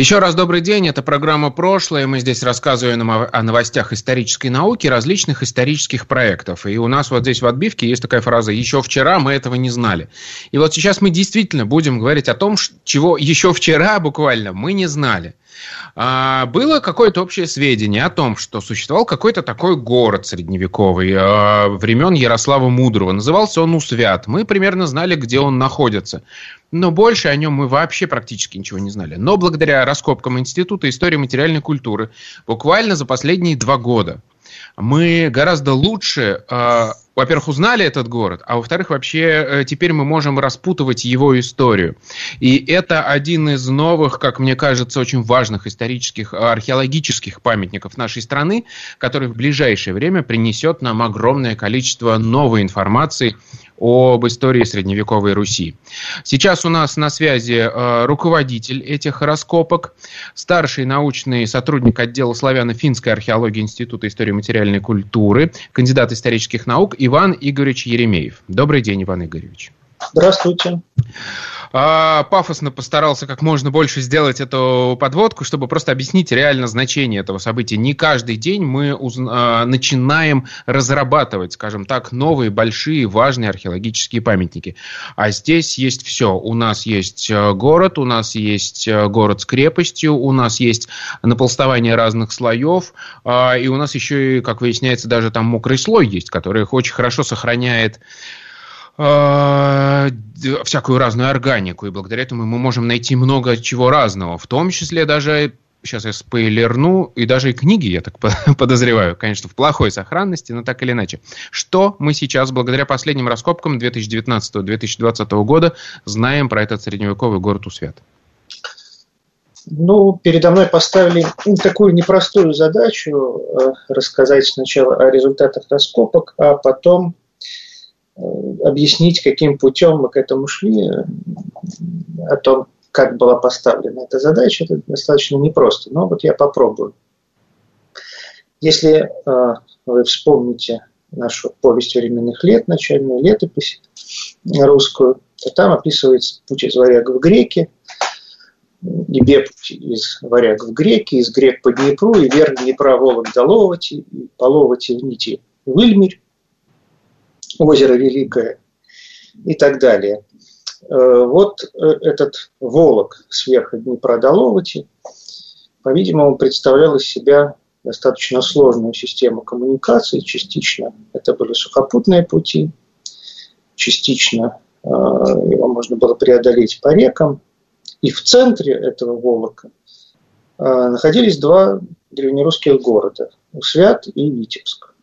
еще раз добрый день. Это программа «Прошлое». Мы здесь рассказываем о новостях исторической науки, различных исторических проектов. И у нас вот здесь в отбивке есть такая фраза «Еще вчера мы этого не знали». И вот сейчас мы действительно будем говорить о том, чего еще вчера буквально мы не знали. А, было какое-то общее сведение о том, что существовал какой-то такой город средневековый а, времен Ярослава Мудрого. Назывался он Усвят. Мы примерно знали, где он находится. Но больше о нем мы вообще практически ничего не знали. Но благодаря раскопкам Института истории материальной культуры буквально за последние два года мы гораздо лучше а, во-первых, узнали этот город, а во-вторых, вообще э, теперь мы можем распутывать его историю. И это один из новых, как мне кажется, очень важных исторических, археологических памятников нашей страны, который в ближайшее время принесет нам огромное количество новой информации об истории средневековой Руси. Сейчас у нас на связи э, руководитель этих раскопок, старший научный сотрудник отдела славяно-финской археологии Института истории материальной культуры, кандидат исторических наук Иван Игоревич Еремеев. Добрый день, Иван Игоревич. Здравствуйте. А, пафосно постарался как можно больше сделать эту подводку, чтобы просто объяснить реально значение этого события. Не каждый день мы узна- начинаем разрабатывать, скажем так, новые, большие, важные археологические памятники. А здесь есть все. У нас есть э, город, у нас есть э, город с крепостью, у нас есть наполстование разных слоев, а, и у нас еще как выясняется, даже там мокрый слой есть, который очень хорошо сохраняет всякую разную органику, и благодаря этому мы можем найти много чего разного, в том числе даже сейчас я спойлерну, и даже и книги, я так подозреваю, конечно, в плохой сохранности, но так или иначе. Что мы сейчас, благодаря последним раскопкам 2019-2020 года, знаем про этот средневековый город Усвят? Ну, передо мной поставили такую непростую задачу э, рассказать сначала о результатах раскопок, а потом объяснить, каким путем мы к этому шли, э, о том, как была поставлена эта задача, это достаточно непросто. Но вот я попробую. Если э, вы вспомните нашу повесть временных лет, начальную летопись русскую, то там описывается путь из варяг в греки, Тебе путь из варяг в греки, из грек по Днепру, и вверх Днепра Волок до Ловати, и по в нити в Ильмирь, озеро Великое и так далее. Э, вот э, этот Волок сверху Днепра до по-видимому, представлял из себя достаточно сложную систему коммуникации. Частично это были сухопутные пути, частично э, его можно было преодолеть по рекам. И в центре этого Волока находились два древнерусских города – Усвят и Витебск.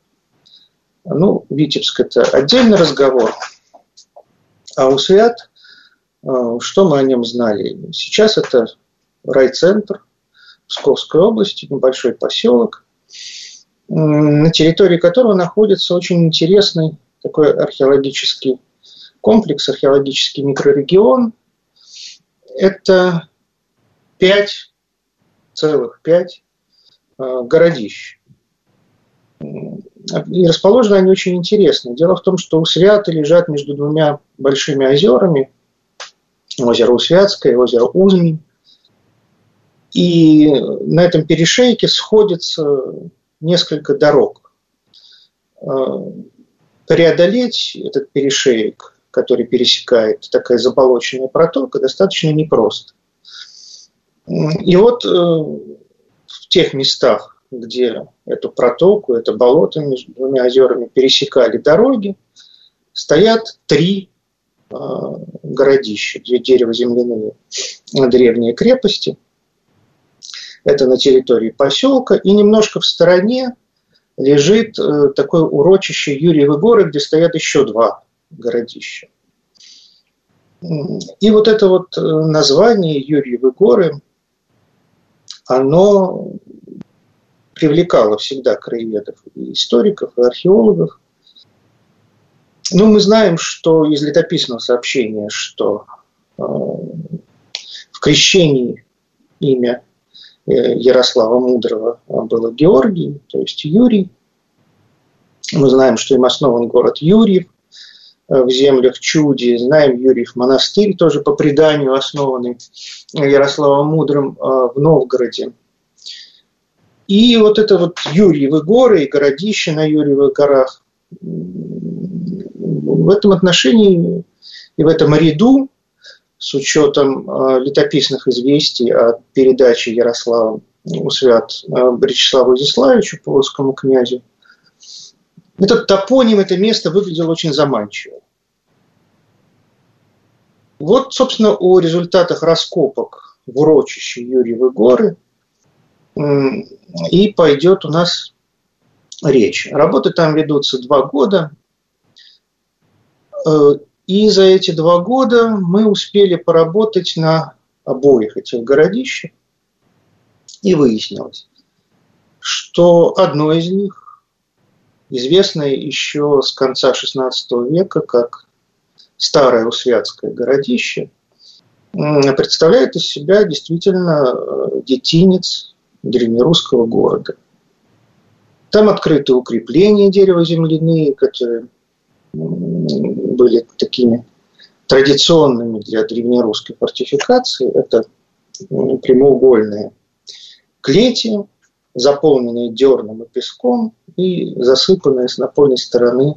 Ну, Витебск – это отдельный разговор. А Усвят, э, что мы о нем знали? Сейчас это райцентр Псковской области, небольшой поселок, на территории которого находится очень интересный такой археологический комплекс, археологический микрорегион. Это пять, целых пять э, городищ. И расположены они очень интересно. Дело в том, что Усвяты лежат между двумя большими озерами. Озеро Усвятское и озеро Узмень. И на этом перешейке сходятся несколько дорог. А, преодолеть этот перешеек, который пересекает такая заболоченная протока, достаточно непросто. И вот э, в тех местах, где эту протоку, это болото между двумя озерами пересекали дороги, стоят три э, городища, две дерево-земляные древние крепости. Это на территории поселка. И немножко в стороне лежит э, такое урочище Юрьевы горы, где стоят еще два городища. И вот это вот э, название Юрьевы горы, оно привлекала всегда краеведов, и историков, и археологов. Ну, мы знаем, что из летописного сообщения, что э, в крещении имя э, Ярослава Мудрого было Георгий, то есть Юрий. Мы знаем, что им основан город Юрьев э, в землях Чуди. Знаем Юрьев монастырь, тоже по преданию основанный Ярославом Мудрым в Новгороде. И вот это вот Юрьевы горы и городище на Юрьевых горах, в этом отношении и в этом ряду, с учетом э, летописных известий о передаче Ярослава Свят э, Бречеславу Изяславичу, полоцкому князю, этот топоним, это место выглядело очень заманчиво. Вот, собственно, о результатах раскопок в урочище Юрьевы горы и пойдет у нас речь. Работы там ведутся два года. Э, и за эти два года мы успели поработать на обоих этих городищах. И выяснилось, что одно из них, известное еще с конца XVI века как старое Усвятское городище, представляет из себя действительно э, детинец древнерусского города. Там открыты укрепления дерево-земляные, которые были такими традиционными для древнерусской фортификации. Это прямоугольные клети, заполненные дерном и песком и засыпанные с напольной стороны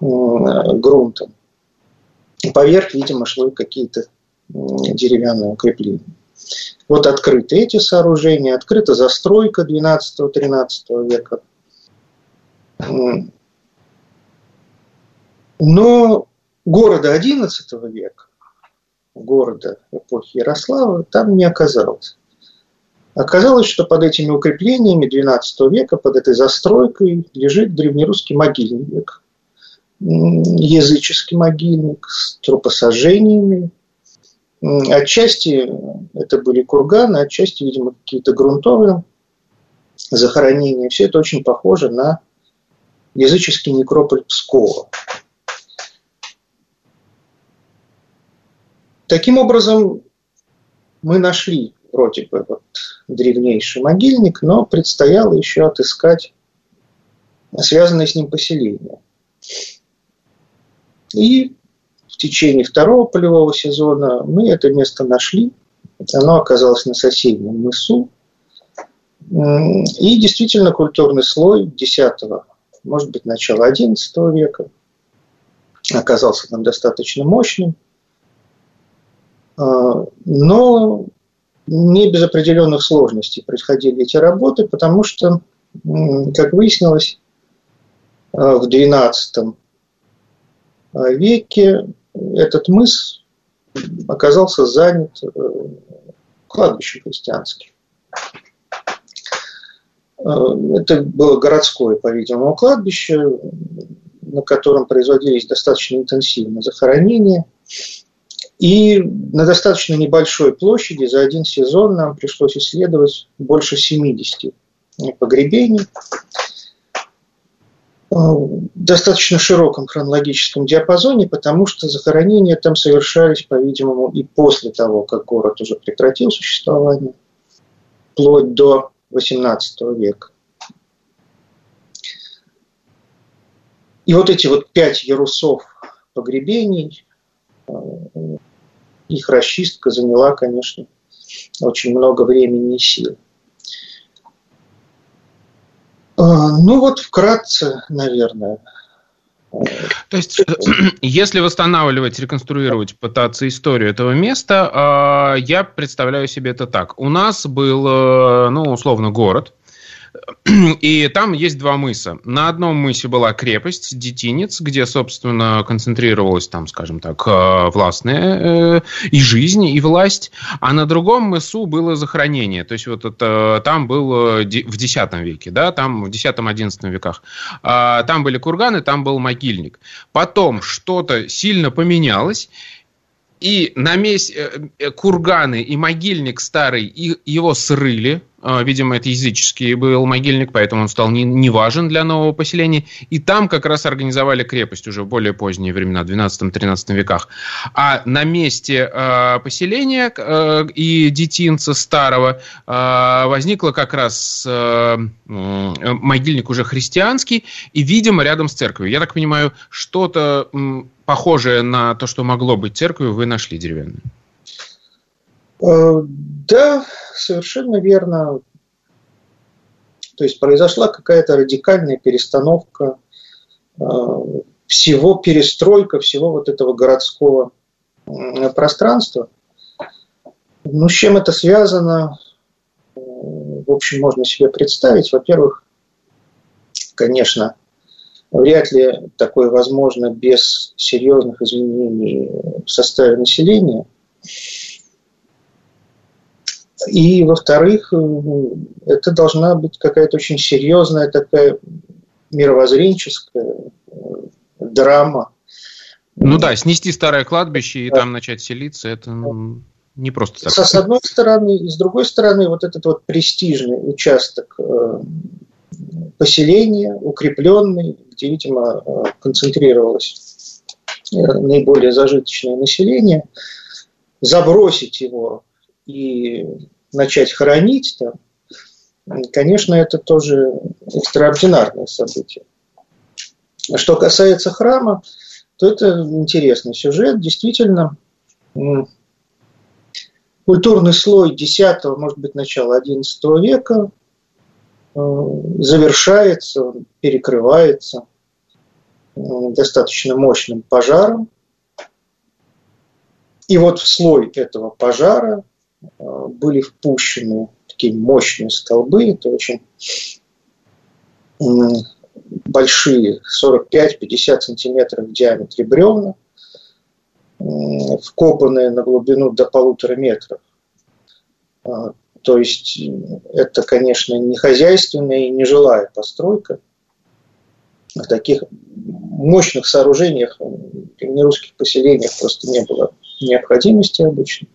грунтом. Поверх, видимо, шло какие-то деревянные укрепления. Вот открыты эти сооружения, открыта застройка 12-13 века. Но города XI века, города эпохи Ярослава, там не оказалось. Оказалось, что под этими укреплениями XII века, под этой застройкой лежит древнерусский могильник, языческий могильник с трупосожжениями. Отчасти это были курганы, отчасти, видимо, какие-то грунтовые захоронения. Все это очень похоже на языческий некрополь Пскова. Таким образом, мы нашли вроде бы вот древнейший могильник, но предстояло еще отыскать связанное с ним поселение. И течение второго полевого сезона мы это место нашли. Оно оказалось на соседнем мысу. И действительно культурный слой X, может быть, начала XI века оказался там достаточно мощным – а, но не без определенных сложностей происходили эти работы, потому что, как выяснилось, а, в XII веке этот мыс оказался занят э, кладбищем христианским. А, это было городское, по-видимому, кладбище, на котором производились достаточно интенсивные захоронения – и на достаточно небольшой площади за один сезон нам пришлось исследовать больше 70 погребений достаточно широком хронологическом диапазоне, потому что захоронения там совершались, по-видимому, и после того, как город уже прекратил существование, вплоть до XVIII века. И вот эти вот пять ярусов погребений их расчистка заняла, конечно, очень много времени и сил. А, ну вот вкратце, наверное. То есть, если восстанавливать, реконструировать, пытаться историю этого места, а, я представляю себе это так. У нас был, э, ну, условно, город, и там есть два мыса. На одном мысе была крепость, детинец, где, собственно, концентрировалась там, скажем так, э, властная э, и жизнь, и власть. А на другом мысу было захоронение. То есть вот это там был в X веке, да, там в X-XI веках. А, там были курганы, там был могильник. Потом что-то сильно поменялось, и на месте э, курганы и могильник старый, и его срыли видимо, это языческий был могильник, поэтому он стал не, не важен для нового поселения. И там как раз организовали крепость уже в более поздние времена, 12-13 веках. А на месте э, поселения э, и детинца старого э, возникла как раз э, могильник уже христианский и, видимо, рядом с церковью. Я так понимаю, что-то э, похожее на то, что могло быть церковью, вы нашли деревянное. Э, да, совершенно верно. То есть произошла какая-то радикальная перестановка э, всего, перестройка всего вот этого городского пространства. Ну, с чем это связано, э, в общем, можно себе представить. Во-первых, конечно, вряд ли такое возможно без серьезных изменений в составе населения – и, во-вторых, э, это должна быть какая-то очень серьезная такая мировоззренческая э, драма. Ну да, снести старое кладбище и да. там начать селиться, это ну, не просто так. С одной стороны, и с другой стороны, вот этот вот престижный участок э, поселения, укрепленный, где, видимо, концентрировалось наиболее зажиточное население, забросить его и начать хоронить там, конечно, это тоже экстраординарное событие. Что касается храма, то это интересный сюжет. Действительно, культурный слой X, может быть, начала XI века э, завершается, перекрывается э, достаточно мощным пожаром. И вот в слой этого пожара были впущены такие мощные столбы, это очень большие, 45-50 сантиметров в диаметре бревна, вкопанные на глубину до полутора метров. А, то есть это, конечно, не хозяйственная и не жилая постройка. В таких мощных сооружениях в древнерусских поселениях просто не было необходимости обычно.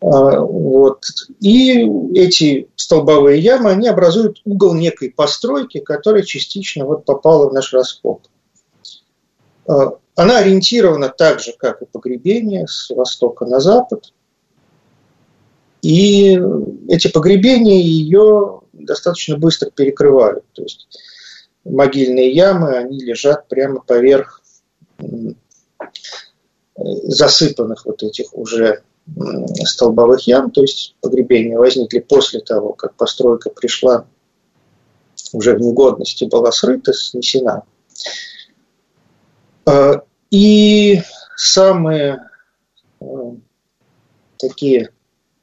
А, вот. И эти столбовые ямы, они образуют угол некой постройки, которая частично вот попала в наш раскоп. А, она ориентирована так же, как и погребение, с востока на запад. И эти погребения ее достаточно быстро перекрывают. То есть могильные ямы, они лежат прямо поверх засыпанных вот этих уже столбовых ям, то есть погребения возникли после того, как постройка пришла уже в негодности, была срыта, снесена. А, и самые э, такие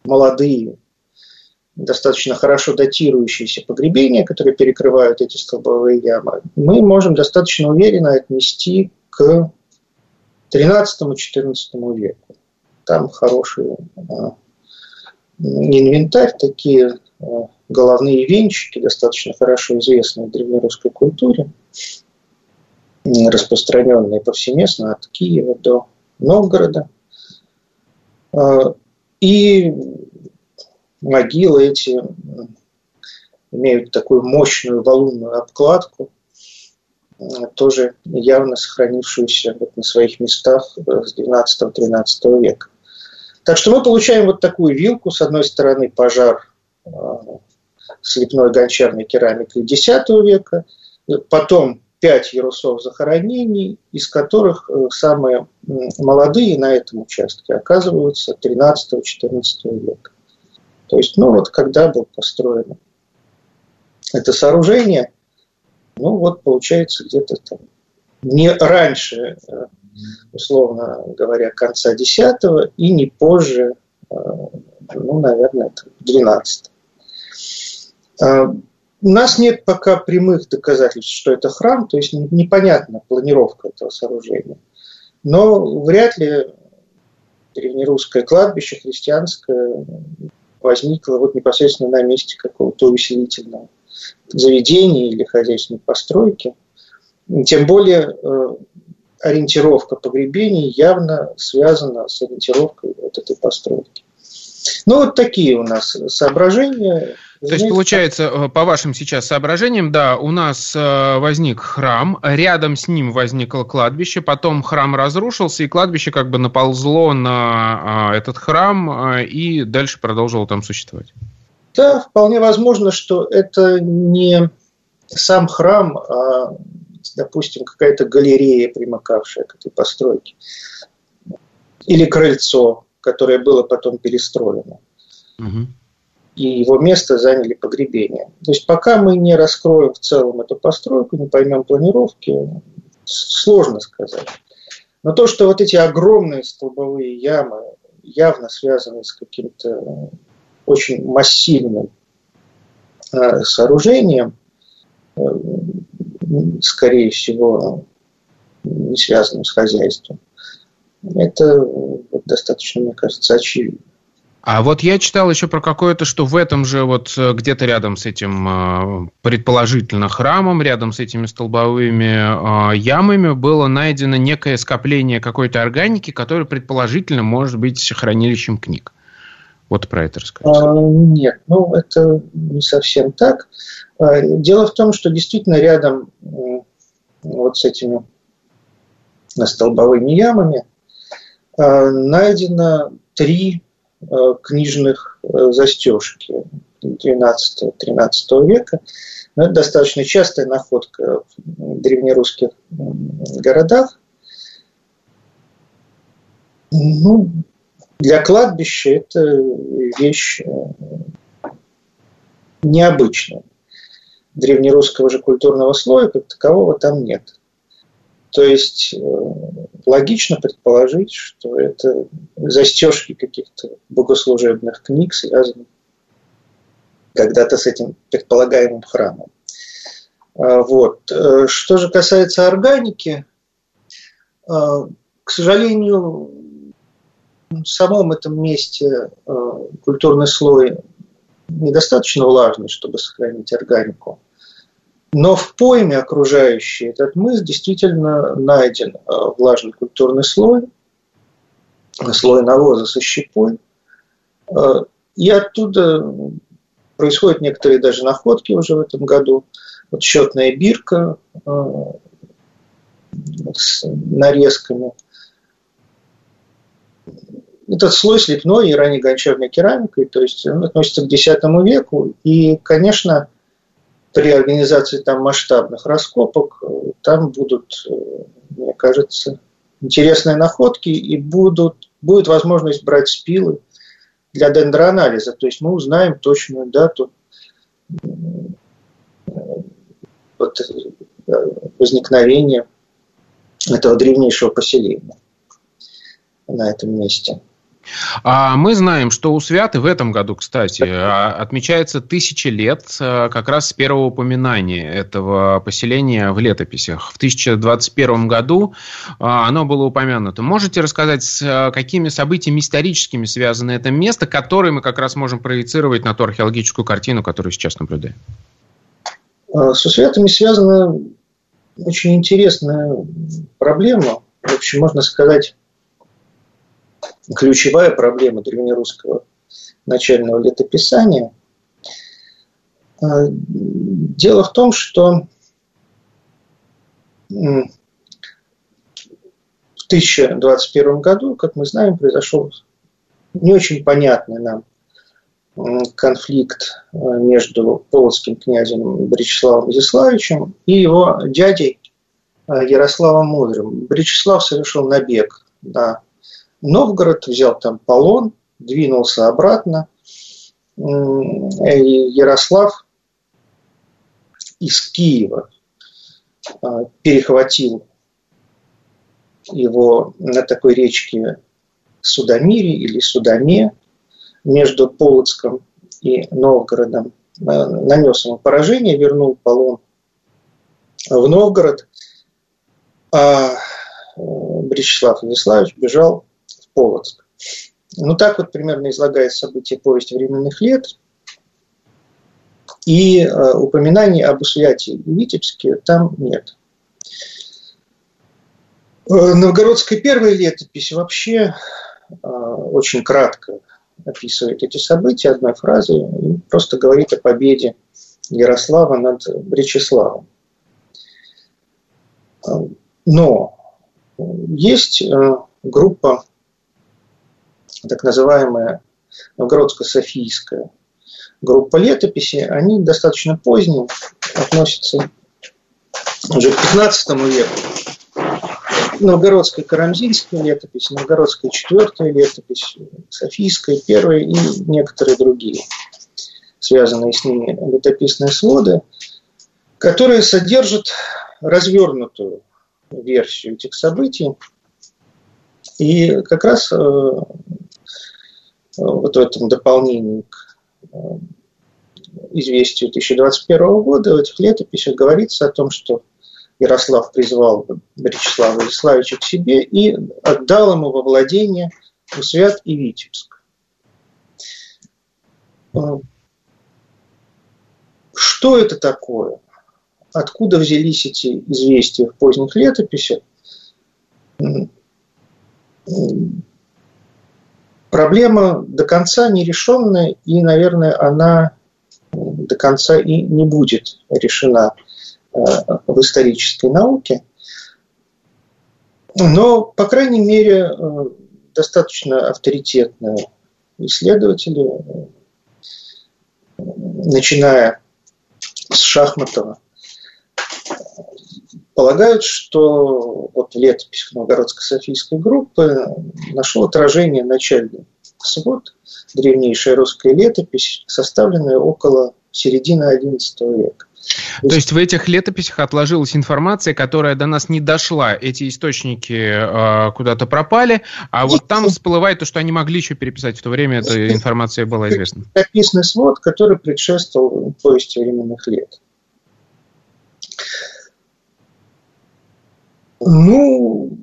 молодые, достаточно хорошо датирующиеся погребения, которые перекрывают эти столбовые ямы, мы можем достаточно уверенно отнести к XIII-XIV веку. Там хороший а, инвентарь, такие а, головные венчики, достаточно хорошо известные в древнерусской культуре, распространенные повсеместно от Киева до Новгорода. А, и могилы эти имеют такую мощную валунную обкладку, тоже явно сохранившуюся вот на своих местах с 12-13 века. Так что мы получаем вот такую вилку. С одной стороны пожар э, слепной гончарной керамикой X века, потом пять ярусов захоронений, из которых э, самые молодые на этом участке оказываются 13-14 века. То есть, ну вот когда было построено это сооружение, ну вот получается где-то там не раньше э, условно говоря, конца 10 и не позже, э, ну, наверное, 12 э, У нас нет пока прямых доказательств, что это храм, то есть непонятна планировка этого сооружения. Но вряд ли древнерусское кладбище христианское возникло вот непосредственно на месте какого-то усилительного заведения или хозяйственной постройки. Тем более э, ориентировка погребений явно связана с ориентировкой вот этой постройки. Ну, вот такие у нас соображения. То есть, получается, э, по вашим сейчас соображениям, да, у нас э, возник храм, рядом с ним возникло кладбище, потом храм разрушился, и кладбище как бы наползло на э, этот храм и дальше продолжило там существовать. Да, вполне возможно, что это не сам храм, а, допустим, какая-то галерея, примыкавшая к этой постройке. Или крыльцо, которое было потом перестроено. Угу и его место заняли погребения. То есть пока мы не раскроем в целом эту постройку, не поймем планировки, сложно сказать. Но то, что вот эти огромные столбовые ямы явно связаны с каким-то очень массивным э, сооружением, э, скорее всего, не связанным с хозяйством, это достаточно, мне кажется, очевидно. А вот я читал еще про какое-то, что в этом же вот э, где-то рядом с этим э, предположительно храмом, рядом с этими столбовыми э, ямами было найдено некое скопление какой-то органики, которое предположительно может быть хранилищем книг. Вот про это расскажите. А, нет, ну это не совсем так. А, дело в том, что действительно рядом вот с этими столбовыми ямами а, найдено три Э, книжных застежки 12-13 века. Но это достаточно частая находка в древнерусских городах. Ну, для кладбища это вещь э, необычная. Древнерусского же культурного слоя как такового там нет. То есть э, логично предположить, что это застежки каких-то богослужебных книг связаны когда-то с этим предполагаемым храмом. А, вот. Э, что же касается органики, э, к сожалению, в самом этом месте культурный слой недостаточно влажный, чтобы сохранить органику. Но в пойме окружающей этот мыс действительно найден э, влажный культурный слой, слой навоза со щепой. Э, и оттуда происходят некоторые даже находки уже в этом году. Вот счетная бирка э, с нарезками. Этот слой слепной и ранней гончарной керамикой, то есть он относится к X веку. И, конечно, при организации там масштабных раскопок э, там будут, э, мне кажется, интересные находки и будут, будет возможность брать спилы для дендроанализа. То есть мы узнаем точную дату э, вот, возникновения этого древнейшего поселения на этом месте. А мы знаем, что у Святы в этом году, кстати, а, отмечается тысяча лет а, как раз с первого упоминания этого поселения в летописях. В 1021 году а, оно было упомянуто. Можете рассказать, с какими событиями историческими связано это место, которые мы как раз можем проецировать на ту археологическую картину, которую сейчас наблюдаем? Со Святами связана очень интересная проблема. В общем, можно сказать, ключевая проблема древнерусского начального летописания. А, дело в том, что в 1021 году, как мы знаем, произошел не очень понятный нам конфликт а, между полоцким князем Бречеславом Изяславичем и его дядей а, Ярославом Мудрым. Бречеслав совершил набег на Новгород, взял там полон, двинулся обратно. Ярослав из Киева а, перехватил его на такой речке Судомире или Судоме между Полоцком и Новгородом. Нанес ему поражение, вернул полон в Новгород. А Бречеслав Владиславович бежал Полоцк. Ну, так вот примерно излагает события повести временных лет. И э, упоминаний об Усвяте и Витебске там нет. Э, новгородская первая летопись вообще э, очень кратко описывает эти события одной фразой и просто говорит о победе Ярослава над Бречеславом. Но есть э, группа, так называемая Новгородско-Софийская группа летописи, они достаточно поздние, относятся уже к 15 веку. Новгородская Карамзинская летопись, Новгородская четвертая летопись, Софийская первая и некоторые другие, связанные с ними летописные своды, которые содержат развернутую версию этих событий. И как раз э, вот в этом дополнении к э, известию 2021 года в этих летописях говорится о том, что Ярослав призвал Бречеслава Ярославича к себе и отдал ему во владение Усвят и Витебск. Э, что это такое? откуда взялись эти известия в поздних летописях, проблема до конца нерешенная, и, наверное, она до конца и не будет решена э, в исторической науке. Но, по крайней мере, э, достаточно авторитетные исследователи, э, начиная с Шахматова, полагают, что вот летопись Новгородско-Софийской группы нашел отражение начальный свод, древнейшая русская летопись, составленная около середины XI века. То есть в этих летописях отложилась информация, которая до нас не дошла. Эти источники э, куда-то пропали, а вот там всплывает то, что они могли еще переписать. В то время эта информация была известна. Описанный свод, который предшествовал повести временных лет. Ну,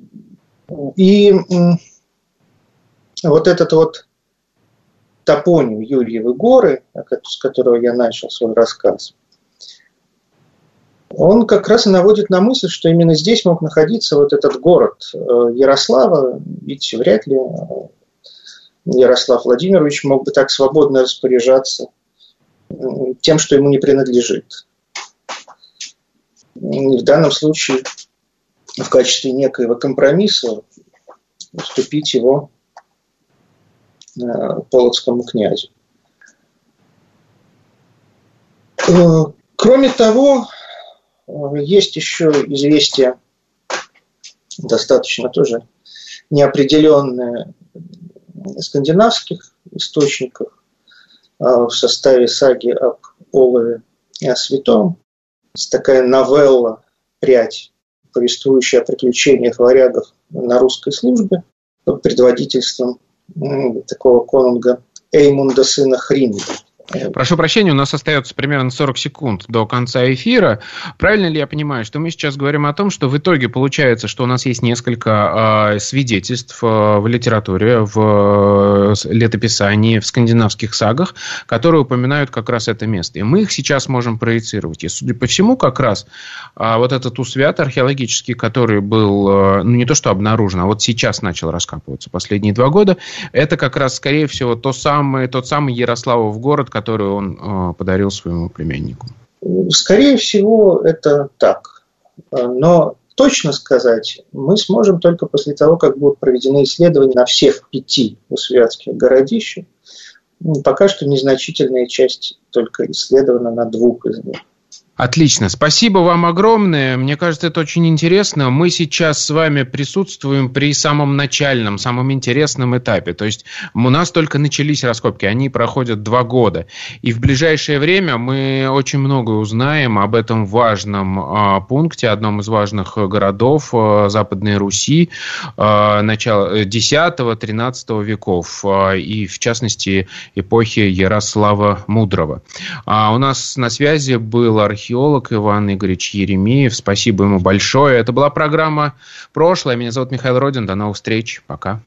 и вот этот вот топоним Юрьевы горы, с которого я начал свой рассказ, он как раз и наводит на мысль, что именно здесь мог находиться вот этот город э, Ярослава, ведь вряд ли э, Ярослав Владимирович мог бы так свободно распоряжаться тем, что ему не принадлежит. в данном случае в качестве некоего компромисса уступить его э, полоцкому князю. Э, кроме того, э, есть еще известие достаточно тоже неопределенное скандинавских источников в составе саги об Олове и о Святом. Есть такая новелла «Прядь» повествующая о приключениях варягов на русской службе под предводительством такого конунга Эймунда сына Хринга. Прошу прощения, у нас остается примерно 40 секунд до конца эфира. Правильно ли я понимаю, что мы сейчас говорим о том, что в итоге получается, что у нас есть несколько э, свидетельств э, в литературе, в э, летописании, в скандинавских сагах, которые упоминают как раз это место. И мы их сейчас можем проецировать. И, судя по всему, как раз э, вот этот усвят археологический, который был, э, ну, не то что обнаружен, а вот сейчас начал раскапываться последние два года, это как раз, скорее всего, то самое, тот самый Ярославов город, которую он э, подарил своему племяннику? Скорее всего, это так. Но точно сказать мы сможем только после того, как будут проведены исследования на всех пяти усвятских городищах. Пока что незначительная часть только исследована на двух из них. Отлично. Спасибо вам огромное. Мне кажется, это очень интересно. Мы сейчас с вами присутствуем при самом начальном, самом интересном этапе. То есть у нас только начались раскопки, они проходят два года. И в ближайшее время мы очень много узнаем об этом важном а, пункте, одном из важных городов а, Западной Руси а, начала 10-13 веков. А, и в частности эпохи Ярослава Мудрого. А у нас на связи был архив археолог Иван Игоревич Еремеев. Спасибо ему большое. Это была программа «Прошлое». Меня зовут Михаил Родин. До новых встреч. Пока.